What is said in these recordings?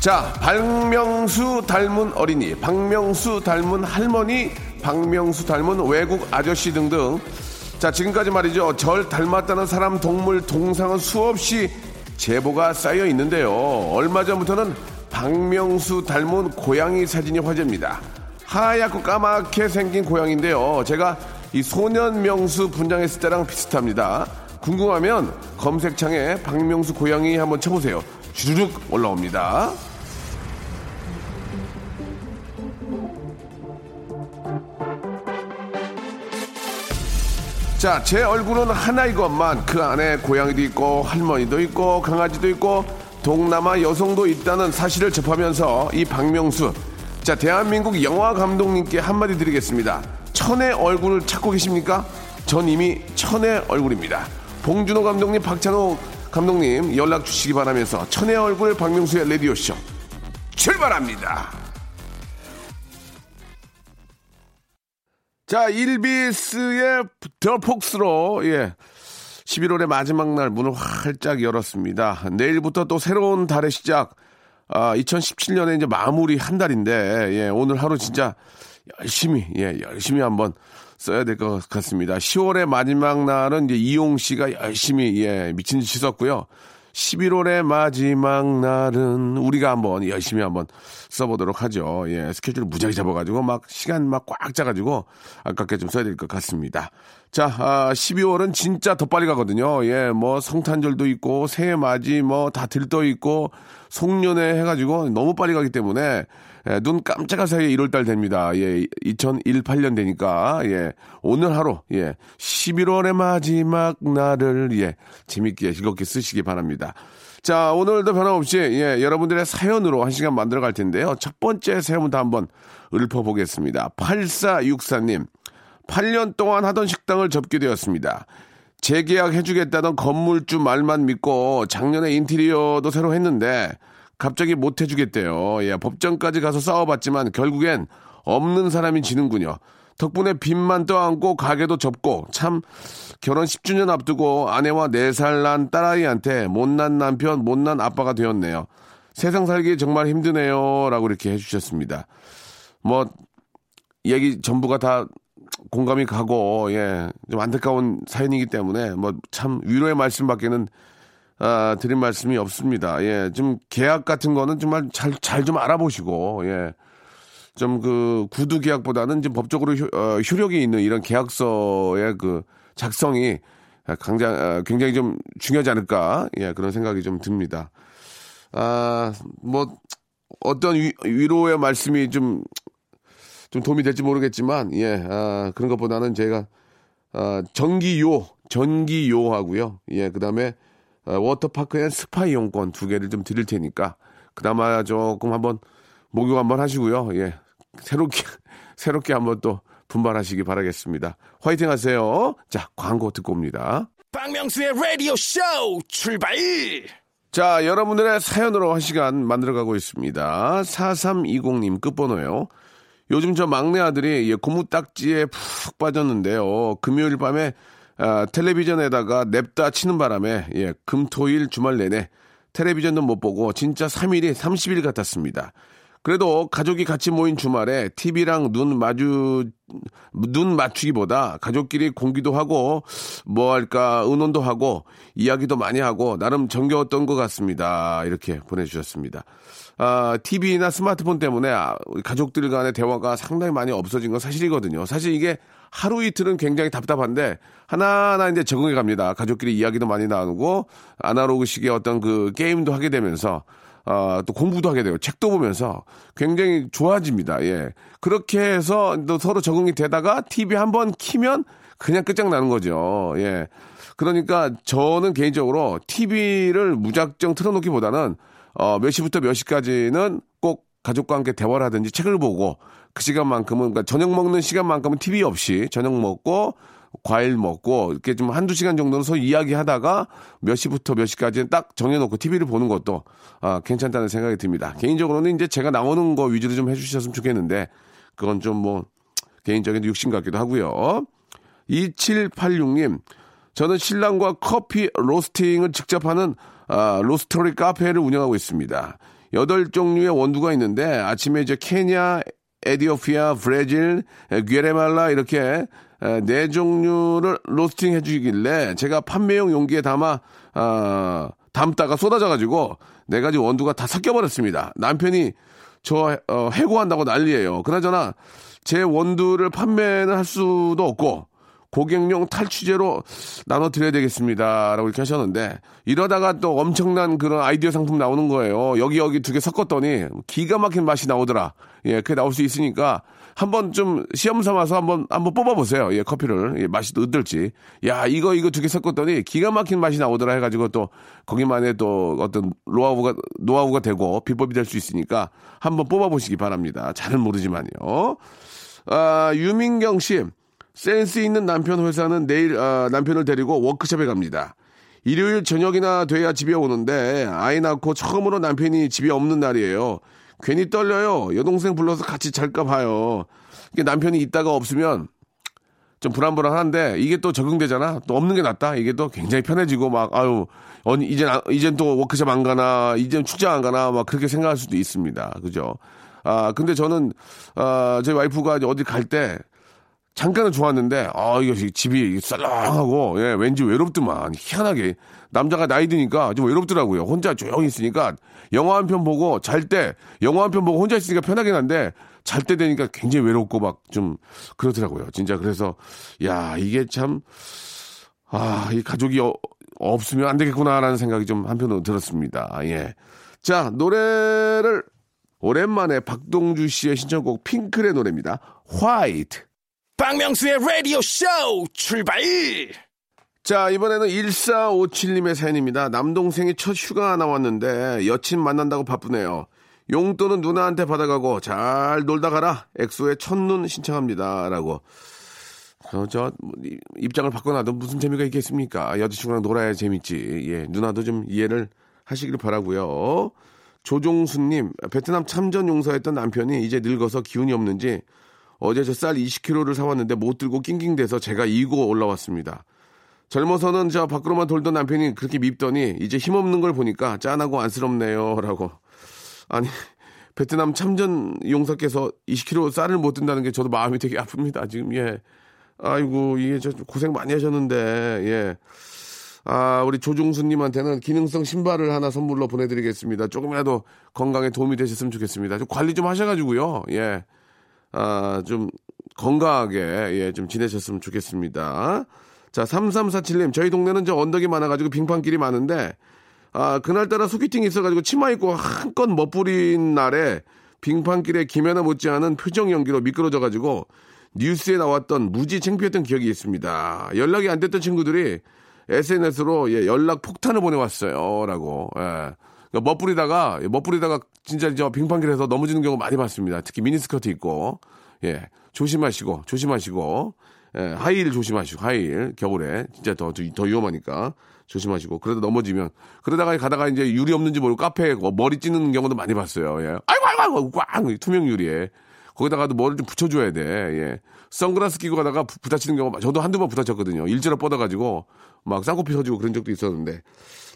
자 박명수 닮은 어린이 박명수 닮은 할머니 박명수 닮은 외국 아저씨 등등. 자 지금까지 말이죠. 절 닮았다는 사람 동물 동상은 수없이 제보가 쌓여 있는데요. 얼마 전부터는 박명수 닮은 고양이 사진이 화제입니다. 하얗고 까맣게 생긴 고양인데요. 제가 이 소년 명수 분장했을 때랑 비슷합니다. 궁금하면 검색창에 박명수 고양이 한번 쳐보세요. 주르륵 올라옵니다 자, 제 얼굴은 하나이것만 그 안에 고양이도 있고 할머니도 있고 강아지도 있고 동남아 여성도 있다는 사실을 접하면서 이 박명수 자, 대한민국 영화 감독님께 한마디 드리겠습니다. 천의 얼굴을 찾고 계십니까? 전 이미 천의 얼굴입니다. 봉준호 감독님, 박찬호 감독님 연락 주시기 바라면서 천의 얼굴 박명수의 레디오쇼 출발합니다. 자, 일비스의 더 폭스로, 예. 11월의 마지막 날 문을 활짝 열었습니다. 내일부터 또 새로운 달의 시작, 아, 2017년에 이제 마무리 한 달인데, 예, 오늘 하루 진짜 열심히, 예, 열심히 한번 써야 될 것 같습니다. 10월의 마지막 날은 이제 이용 씨가 열심히, 예, 미친 듯이 썼고요. 11월의 마지막 날은 우리가 한번 열심히 한번 써보도록 하죠. 예, 스케줄 무지하게 잡아가지고 막 시간 막 꽉 짜가지고 아깝게 좀 써야 될 것 같습니다. 자, 아, 12월은 진짜 더 빨리 가거든요. 예, 뭐 성탄절도 있고 새해 맞이 뭐 다 들떠 있고 송년회 해가지고 너무 빨리 가기 때문에 예, 눈 깜짝할 사이에 1월달 됩니다. 예, 2018년 되니까, 예, 오늘 하루, 예, 11월의 마지막 날을, 예, 재밌게 즐겁게 쓰시기 바랍니다. 자, 오늘도 변함없이, 예, 여러분들의 사연으로 한 시간 만들어 갈 텐데요. 첫 번째 사연부터 한번 읊어보겠습니다. 8464님, 8년 동안 하던 식당을 접게 되었습니다. 재계약 해주겠다던 건물주 말만 믿고 작년에 인테리어도 새로 했는데 갑자기 못 해주겠대요. 예, 법정까지 가서 싸워봤지만 결국엔 없는 사람이 지는군요. 덕분에 빚만 떠안고 가게도 접고 참 결혼 10주년 앞두고 아내와 4살 난 딸아이한테 못난 남편, 못난 아빠가 되었네요. 세상 살기 정말 힘드네요. 라고 이렇게 해주셨습니다. 뭐, 얘기 전부가 다 공감이 가고, 예, 좀 안타까운 사연이기 때문에 뭐 참 위로의 말씀밖에는 아, 드린 말씀이 없습니다. 예, 좀 계약 같은 거는 정말 잘, 잘 좀 알아보시고, 예. 좀 그 구두 계약보다는 좀 법적으로 효, 어, 효력이 있는 이런 계약서의 그 작성이 굉장히, 어, 굉장히 좀 중요하지 않을까, 예, 그런 생각이 좀 듭니다. 아, 뭐, 어떤 위, 위로의 말씀이 좀, 좀 도움이 될지 모르겠지만, 예, 아, 그런 것보다는 제가, 아, 전기요, 전기요 하고요. 예, 그 다음에, 어, 워터파크 and 스파 이용권 두 개를 좀 드릴 테니까 그나마 조금 한번 목욕 한번 하시고요. 예. 새롭게 새롭게 한번 또 분발하시기 바라겠습니다. 화이팅 하세요. 자, 광고 듣고 옵니다. 박명수의 Radio Show 출발. 자, 여러분들의 사연으로 한 시간 만들어가고 있습니다. 4320님 끝번호요. 요즘 저 막내 아들이 예, 고무딱지에 푹 빠졌는데요. 금요일 밤에 아, 텔레비전에다가 냅다 치는 바람에 예, 금토일 주말 내내 텔레비전도 못 보고 진짜 3일이 30일 같았습니다. 그래도 가족이 같이 모인 주말에 TV랑 눈 마주 눈 맞추기보다 가족끼리 공기도 하고 뭐 할까 의논도 하고 이야기도 많이 하고 나름 정겨웠던 것 같습니다. 이렇게 보내주셨습니다. 아, TV나 스마트폰 때문에 아, 가족들 간의 대화가 상당히 많이 없어진 건 사실이거든요. 사실 이게 하루 이틀은 굉장히 답답한데 하나하나 이제 적응해 갑니다. 가족끼리 이야기도 많이 나누고 아날로그식의 어떤 그 게임도 하게 되면서 어, 또 공부도 하게 되고 책도 보면서 굉장히 좋아집니다. 예. 그렇게 해서 또 서로 적응이 되다가 TV 한 번 키면 그냥 끝장나는 거죠. 예. 그러니까 저는 개인적으로 TV를 무작정 틀어놓기보다는 어, 몇 시부터 몇 시까지는 꼭 가족과 함께 대화를 하든지 책을 보고 그 시간만큼은 그러니까 저녁 먹는 시간만큼은 TV 없이 저녁 먹고 과일 먹고 이렇게 좀 한두 시간 정도는 서로 이야기하다가 몇 시부터 몇 시까지는 딱 정해놓고 TV를 보는 것도 아, 괜찮다는 생각이 듭니다. 개인적으로는 이제 제가 나오는 거 위주로 좀 해주셨으면 좋겠는데 그건 좀 뭐 개인적인 욕심 같기도 하고요. 2786님, 저는 신랑과 커피 로스팅을 직접 하는 아, 로스터리 카페를 운영하고 있습니다. 여덟 종류의 원두가 있는데 아침에 이제 케냐, 에디오피아, 브라질, 에, 귀에레말라 이렇게 에, 네 종류를 로스팅 해주길래 제가 판매용 용기에 담아 아, 담다가 쏟아져가지고 네 가지 원두가 다 섞여버렸습니다. 남편이 저 어, 해고한다고 난리예요. 그나저나 제 원두를 판매는 할 수도 없고 고객용 탈취제로 나눠드려야 되겠습니다. 라고 이렇게 하셨는데, 이러다가 또 엄청난 그런 아이디어 상품 나오는 거예요. 여기, 여기 두 개 섞었더니 기가 막힌 맛이 나오더라. 예, 그게 나올 수 있으니까 한번 좀 시험 삼아서 한번, 한번 뽑아보세요. 예, 커피를. 예, 맛이 어떨지. 야, 이거, 이거 두 개 섞었더니 기가 막힌 맛이 나오더라 해가지고 또 거기만의 또 어떤 노하우가, 노하우가 되고 비법이 될 수 있으니까 한번 뽑아보시기 바랍니다. 잘은 모르지만요. 아, 유민경 씨. 센스 있는 남편 회사는 내일 아, 남편을 데리고 워크숍에 갑니다. 일요일 저녁이나 돼야 집에 오는데 아이 낳고 처음으로 남편이 집에 없는 날이에요. 괜히 떨려요. 여동생 불러서 같이 잘까 봐요. 남편이 있다가 없으면 좀 불안불안한데 이게 또 적응되잖아. 또 없는 게 낫다. 이게 또 굉장히 편해지고 막 아유 언니 이젠 아- 이젠 또 워크숍 안 가나 이젠 출장 안 가나 막 그렇게 생각할 수도 있습니다. 그죠? 아 근데 저는 아 저희 와이프가 어디 갈 때 잠깐은 좋았는데 아 이거 집이 썰렁하고 예 왠지 외롭더만 희한하게 남자가 나이 드니까 좀 외롭더라고요. 혼자 조용히 있으니까 영화 한 편 보고 잘 때 영화 한 편 보고 혼자 있으니까 편하긴 한데 잘 때 되니까 굉장히 외롭고 막 좀 그렇더라고요. 진짜 그래서 야 이게 참 아, 이 가족이 어- 없으면 안 되겠구나라는 생각이 좀 한편으로 들었습니다. 예. 자, 노래를 오랜만에 박동주 씨의 신청곡 핑클의 노래입니다. 화이트. 박명수의 라디오 쇼 출발! 자, 이번에는 1457님의 사연입니다. 남동생이 첫 휴가 나왔는데 여친 만난다고 바쁘네요. 용돈은 누나한테 받아가고 잘 놀다 가라. 엑소의 첫눈 신청합니다. 라고. 어, 저, 입장을 바꿔놔도 무슨 재미가 있겠습니까? 여자친구랑 놀아야 재밌지. 예, 누나도 좀 이해를 하시길 바라고요 조종수님, 베트남 참전 용사였던 남편이 이제 늙어서 기운이 없는지 어제 저 쌀 20kg를 사왔는데 못 들고 낑낑대서 제가 이고 올라왔습니다. 젊어서는 저 밖으로만 돌던 남편이 그렇게 밉더니 이제 힘없는 걸 보니까 짠하고 안쓰럽네요. 라고. 아니, 베트남 참전 용사께서 20kg 쌀을 못 든다는 게 저도 마음이 되게 아픕니다. 지금, 예. 아이고, 이게 저 고생 많이 하셨는데, 예. 아, 우리 조종수님한테는 기능성 신발을 하나 선물로 보내드리겠습니다. 조금이라도 건강에 도움이 되셨으면 좋겠습니다. 좀 관리 좀 하셔가지고요. 예. 아, 좀 건강하게, 예, 좀 지내셨으면 좋겠습니다. 자, 3347님, 저희 동네는 저 언덕이 많아가지고 빙판길이 많은데, 아, 그날따라 소개팅이 있어가지고 치마 입고 한껏 멋부린 날에 빙판길에 김연아 못지않은 표정 연기로 미끄러져가지고 뉴스에 나왔던 무지 창피했던 기억이 있습니다. 연락이 안 됐던 친구들이 SNS로 예, 연락 폭탄을 보내왔어요. 라고. 예. 그러니까 멋부리다가, 멋부리다가 진짜 저 빙판길에서 넘어지는 경우 많이 봤습니다. 특히 미니스커트 입고. 예. 조심하시고, 조심하시고. 예, 하이힐 조심하시고, 하이힐. 겨울에. 진짜 더, 더, 더 위험하니까. 조심하시고. 그러다 넘어지면. 그러다가 가다가 이제 유리 없는지 모르고 카페에 뭐 머리 찌는 경우도 많이 봤어요. 예. 아이고, 아이고, 아이고, 꽝! 투명 유리에. 거기다가도 머리를 좀 붙여줘야 돼. 예. 선글라스 끼고 가다가 부, 부딪히는 경우가, 저도 한두 번 부딪혔거든요. 일자로 뻗어가지고, 막 쌍코피 터지고 그런 적도 있었는데.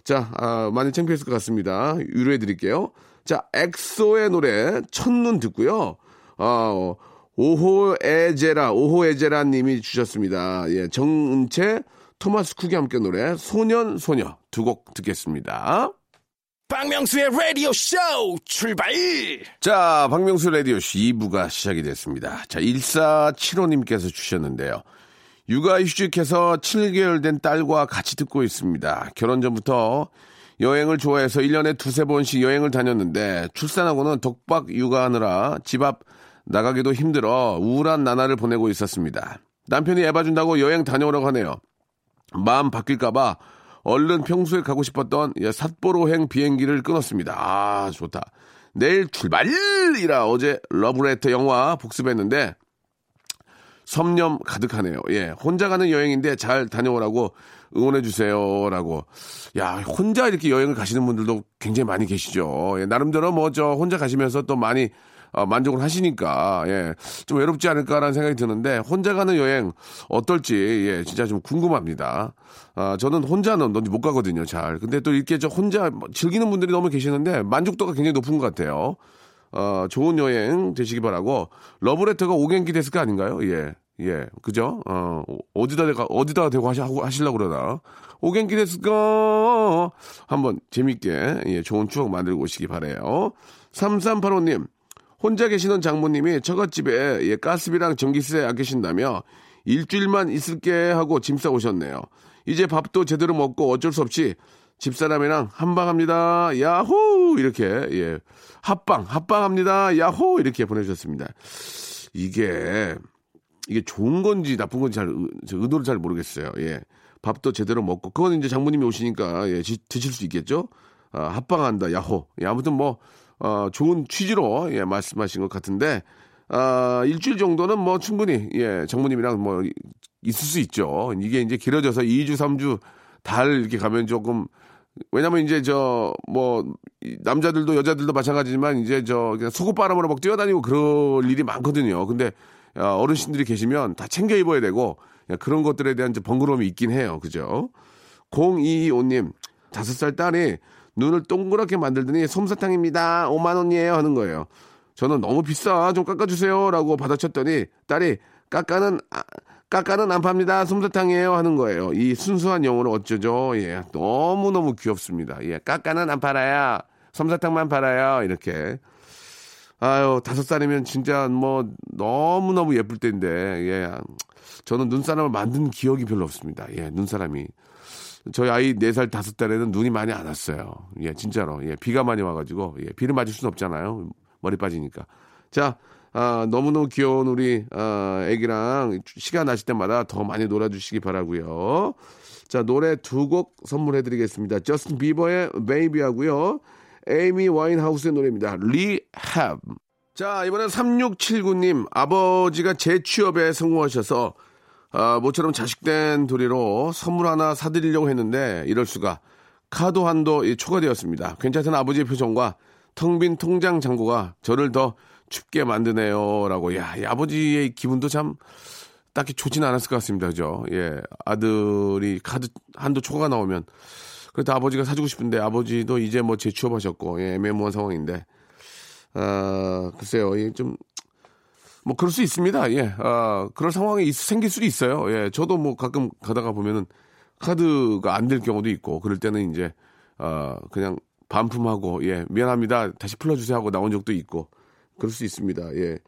자, 아, 많이 창피했을 것 같습니다. 유료해 드릴게요. 자, 엑소의 노래, 첫눈 듣고요. 아, 오호에제라, 오호에제라 님이 주셨습니다. 예, 정은채, 토마스 쿡이 함께 노래, 소년, 소녀 두 곡 듣겠습니다. 박명수의 라디오 쇼 출발! 자, 박명수 라디오 쇼 2부가 시작이 됐습니다. 자, 1475님께서 주셨는데요. 육아 휴직해서 7개월 된 딸과 같이 듣고 있습니다. 결혼 전부터 여행을 좋아해서 1년에 두세 번씩 여행을 다녔는데 출산하고는 독박 육아하느라 집 앞 나가기도 힘들어 우울한 나날을 보내고 있었습니다. 남편이 애봐준다고 여행 다녀오라고 하네요. 마음 바뀔까봐 얼른 평소에 가고 싶었던 예, 삿포로행 비행기를 끊었습니다. 아, 좋다. 내일 출발이라 어제 러브레터 영화 복습했는데 섭념 가득하네요. 예. 혼자 가는 여행인데 잘 다녀오라고 응원해 주세요라고. 야, 혼자 이렇게 여행을 가시는 분들도 굉장히 많이 계시죠. 예, 나름대로 뭐 저 혼자 가시면서 또 많이 어, 만족을 하시니까, 예, 좀 외롭지 않을까라는 생각이 드는데, 혼자 가는 여행 어떨지, 예, 진짜 좀 궁금합니다. 아, 저는 혼자는 너무 못 가거든요, 잘. 근데 또 이렇게 저 혼자 뭐 즐기는 분들이 너무 계시는데, 만족도가 굉장히 높은 것 같아요. 어, 좋은 여행 되시기 바라고, 러브레터가 오겐키 데스크 아닌가요? 예. 예, 그죠? 어, 어디다 대고, 어디다 대고 하시, 하시려고 그러나. 오겐키 데스까 한번 재밌게, 예, 좋은 추억 만들고 오시기 바래요 3385님, 혼자 계시는 장모님이 처갓집에 예, 가스비랑 전기세 아끼신다며 일주일만 있을게 하고 짐 싸오셨네요. 이제 밥도 제대로 먹고 어쩔 수 없이 집사람이랑 한방합니다. 야호! 이렇게, 예. 합방, 합방합니다. 야호! 이렇게 보내주셨습니다. 이게, 이게 좋은 건지 나쁜 건지 잘, 의도를 잘 모르겠어요. 예. 밥도 제대로 먹고, 그건 이제 장모님이 오시니까, 예, 지, 드실 수 있겠죠? 아, 합방한다, 야호. 예, 아무튼 뭐, 어, 좋은 취지로, 예, 말씀하신 것 같은데, 아, 일주일 정도는 뭐 충분히, 예, 장모님이랑 뭐, 있을 수 있죠. 이게 이제 길어져서 2주, 3주, 달 이렇게 가면 조금, 왜냐면 이제 저, 뭐, 남자들도 여자들도 마찬가지지만 이제 저, 그냥 속옷바람으로 막 뛰어다니고 그럴 일이 많거든요. 근데, 어, 어르신들이 계시면 다 챙겨 입어야 되고 그런 것들에 대한 번거로움이 있긴 해요. 그죠? 0225님, 다섯 살 딸이 눈을 동그랗게 만들더니 솜사탕입니다. 5만 원이에요 하는 거예요. 저는 너무 비싸 좀 깎아주세요라고 받아쳤더니 딸이 깎아는 아, 깎아는 안 팝니다. 솜사탕이에요 하는 거예요. 이 순수한 영어로 어쩌죠? 예, 너무 너무 귀엽습니다. 예, 깎아는 안 팔아요. 솜사탕만 팔아요. 이렇게 아유, 다섯 살이면 진짜 뭐 너무너무 예쁠 때인데, 예. 저는 눈사람을 만든 기억이 별로 없습니다. 예, 눈사람이. 저희 아이 네 살 다섯 살에는 눈이 많이 안 왔어요. 예, 진짜로. 예, 비가 많이 와가지고, 예, 비를 맞을 수는 없잖아요. 머리 빠지니까. 자, 아, 너무너무 귀여운 우리, 아, 애기랑 시간 나실 때마다 더 많이 놀아주시기 바라고요 자, 노래 두 곡 선물해드리겠습니다. 저스틴 비버의 Baby 하고요. 에이미 와인하우스의 노래입니다. Rehab. 자, 이번엔 3679님, 아버지가 재취업에 성공하셔서, 아, 모처럼 자식된 도리로 선물 하나 사드리려고 했는데, 이럴 수가. 카드 한도 초과되었습니다. 괜찮은 아버지의 표정과 텅 빈 통장 잔고가 저를 더 춥게 만드네요. 라고. 야, 이 아버지의 기분도 참 딱히 좋지는 않았을 것 같습니다. 그죠? 예. 아들이 카드 한도 초과 나오면 그래도 아버지가 사주고 싶은데 아버지도 이제 뭐 재취업하셨고 예, 애매모호한 상황인데 아 글쎄요 좀 뭐 그럴 수 있습니다. 예. 아, 그럴 상황이 있, 생길 수도 있어요. 예. 저도 뭐 가끔 가다가 보면은 카드가 안 될 경우도 있고 그럴 때는 이제 아 그냥 반품하고 예 미안합니다. 다시 풀어 주세요 하고 나온 적도 있고 그럴 수 있습니다. 예.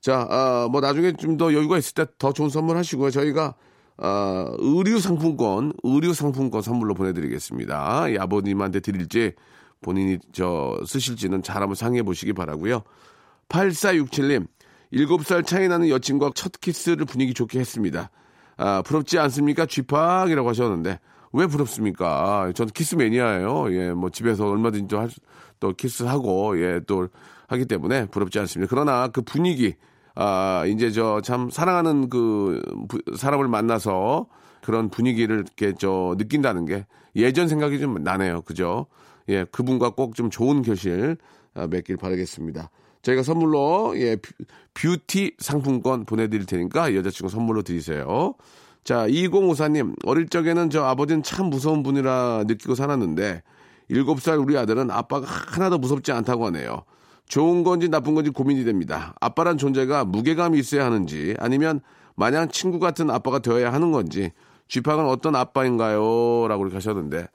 자, 아, 뭐 나중에 좀 더 여유가 있을 때 더 좋은 선물 하시고요. 저희가 어, 의류 상품권, 의류 상품권 선물로 보내드리겠습니다. 이 아버님한테 드릴지 본인이 저 쓰실지는 잘 한번 상의해 보시기 바라고요. 8467님, 7살 차이 나는 여친과 첫 키스를 분위기 좋게 했습니다. 아, 부럽지 않습니까? 쥐팍이라고 하셨는데, 왜 부럽습니까? 저는 키스 매니아예요. 예, 뭐 집에서 얼마든지 할, 또 키스하고, 예, 또 하기 때문에 부럽지 않습니다. 그러나 그 분위기, 아, 이제 저 참 사랑하는 그 사람을 만나서 그런 분위기를 이렇게 저 느낀다는 게 예전 생각이 좀 나네요. 그죠? 예, 그분과 꼭 좀 좋은 결실 아, 맺길 바라겠습니다. 저희가 선물로 예, 뷰티 상품권 보내드릴 테니까 여자친구 선물로 드리세요. 자, 2054님, 어릴 적에는 저 아버지는 참 무서운 분이라 느끼고 살았는데, 7살 우리 아들은 아빠가 하나도 무섭지 않다고 하네요. 좋은 건지 나쁜 건지 고민이 됩니다. 아빠란 존재가 무게감이 있어야 하는지 아니면 마냥 친구 같은 아빠가 되어야 하는 건지 쥐팍은 어떤 아빠인가요? 라고 이렇게 하셨는데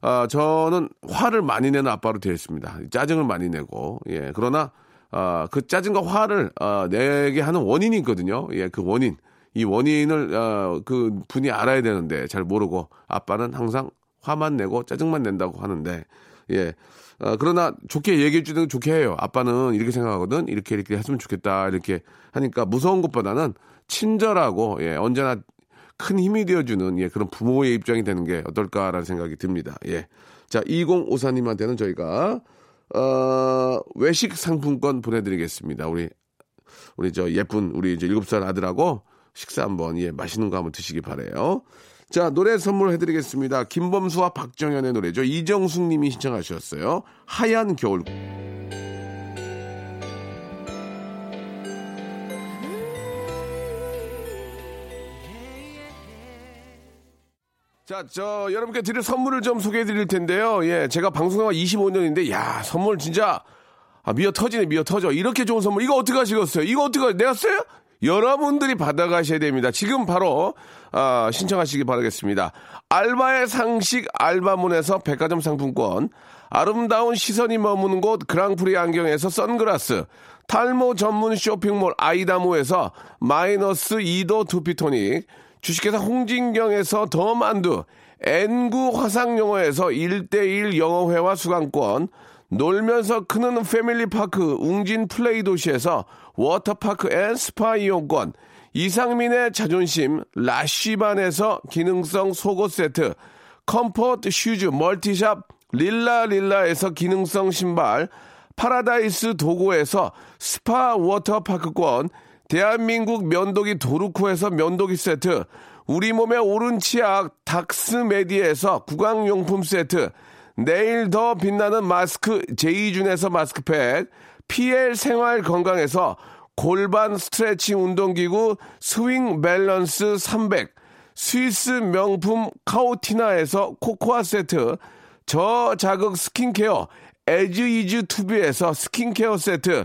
아, 저는 화를 많이 내는 아빠로 되어 있습니다. 짜증을 많이 내고 예 그러나 아, 그 짜증과 화를 아, 내게 하는 원인이 있거든요. 예, 그 원인 이 원인을 아, 그 분이 알아야 되는데 잘 모르고 아빠는 항상 화만 내고 짜증만 낸다고 하는데 예 어, 그러나 좋게 얘기해 주는 좋게 해요. 아빠는 이렇게 생각하거든. 이렇게 이렇게 했으면 좋겠다. 이렇게 하니까 무서운 것보다는 친절하고 예, 언제나 큰 힘이 되어주는 예, 그런 부모의 입장이 되는 게 어떨까라는 생각이 듭니다. 예. 자, 2054님한테는 저희가 어, 외식 상품권 보내드리겠습니다. 우리 우리 저 예쁜 우리 이제 7살 아들하고 식사 한번 예 맛있는 거 한번 드시기 바래요. 자 노래 선물해드리겠습니다. 김범수와 박정현의 노래죠. 이정숙 님이 신청하셨어요. 하얀 겨울. 자, 저, 여러분께 드릴 선물을 좀 소개해 드릴 텐데요. 예, 제가 방송한 25년인데, 야, 선물 진짜, 아, 미어 터지네, 미어 터져. 이렇게 좋은 선물, 이거 어떻게 하시겠어요? 이거 어떻게, 내가 써요? 여러분들이 받아가셔야 됩니다. 지금 바로, 아, 신청하시기 바라겠습니다. 알바의 상식 알바문에서 백화점 상품권, 아름다운 시선이 머무는 곳 그랑프리 안경에서 선글라스, 탈모 전문 쇼핑몰 아이다모에서 마이너스 2도 두피토닉, 주식회사 홍진경에서 더 만두, N구 화상영어에서 1대1 영어회화 수강권, 놀면서 크는 패밀리파크 웅진 플레이 도시에서 워터파크 and 스파 이용권, 이상민의 자존심 라쉬반에서 기능성 속옷 세트, comfort shoes multishop 릴라릴라에서 기능성 신발, 파라다이스 도고에서 스파 워터파크권, 대한민국 면도기 도루코에서 면도기 세트, 우리 몸의 오른 치약 닥스메디에서 구강용품 세트, 내일 더 빛나는 마스크 제이준에서 마스크팩, PL 생활 건강에서 골반 스트레칭 운동기구 스윙 밸런스 300, 스위스 명품 카오티나에서 코코아 세트, 저자극 스킨케어 에즈이즈 투비에서 스킨케어 세트,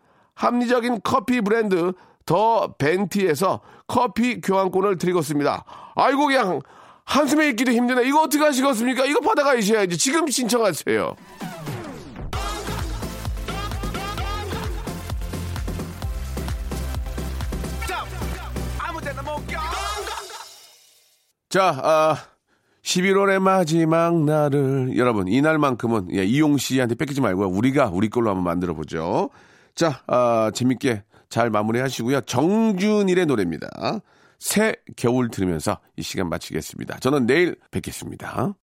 합리적인 커피 브랜드 더 벤티에서 커피 교환권을 드리겠습니다. 아이고 그냥 한숨에 읽기도 힘드네. 이거 어떻게 하시겠습니까? 이거 받아가셔야지. 지금 신청하세요. 자, 아, 11월의 마지막 날을 여러분 이날만큼은 예, 이용 씨한테 뺏기지 말고요. 우리가 우리 걸로 한번 만들어 보죠. 자, 아, 재밌게 잘 마무리하시고요. 정준일의 노래입니다. 새 겨울 들으면서 이 시간 마치겠습니다. 저는 내일 뵙겠습니다.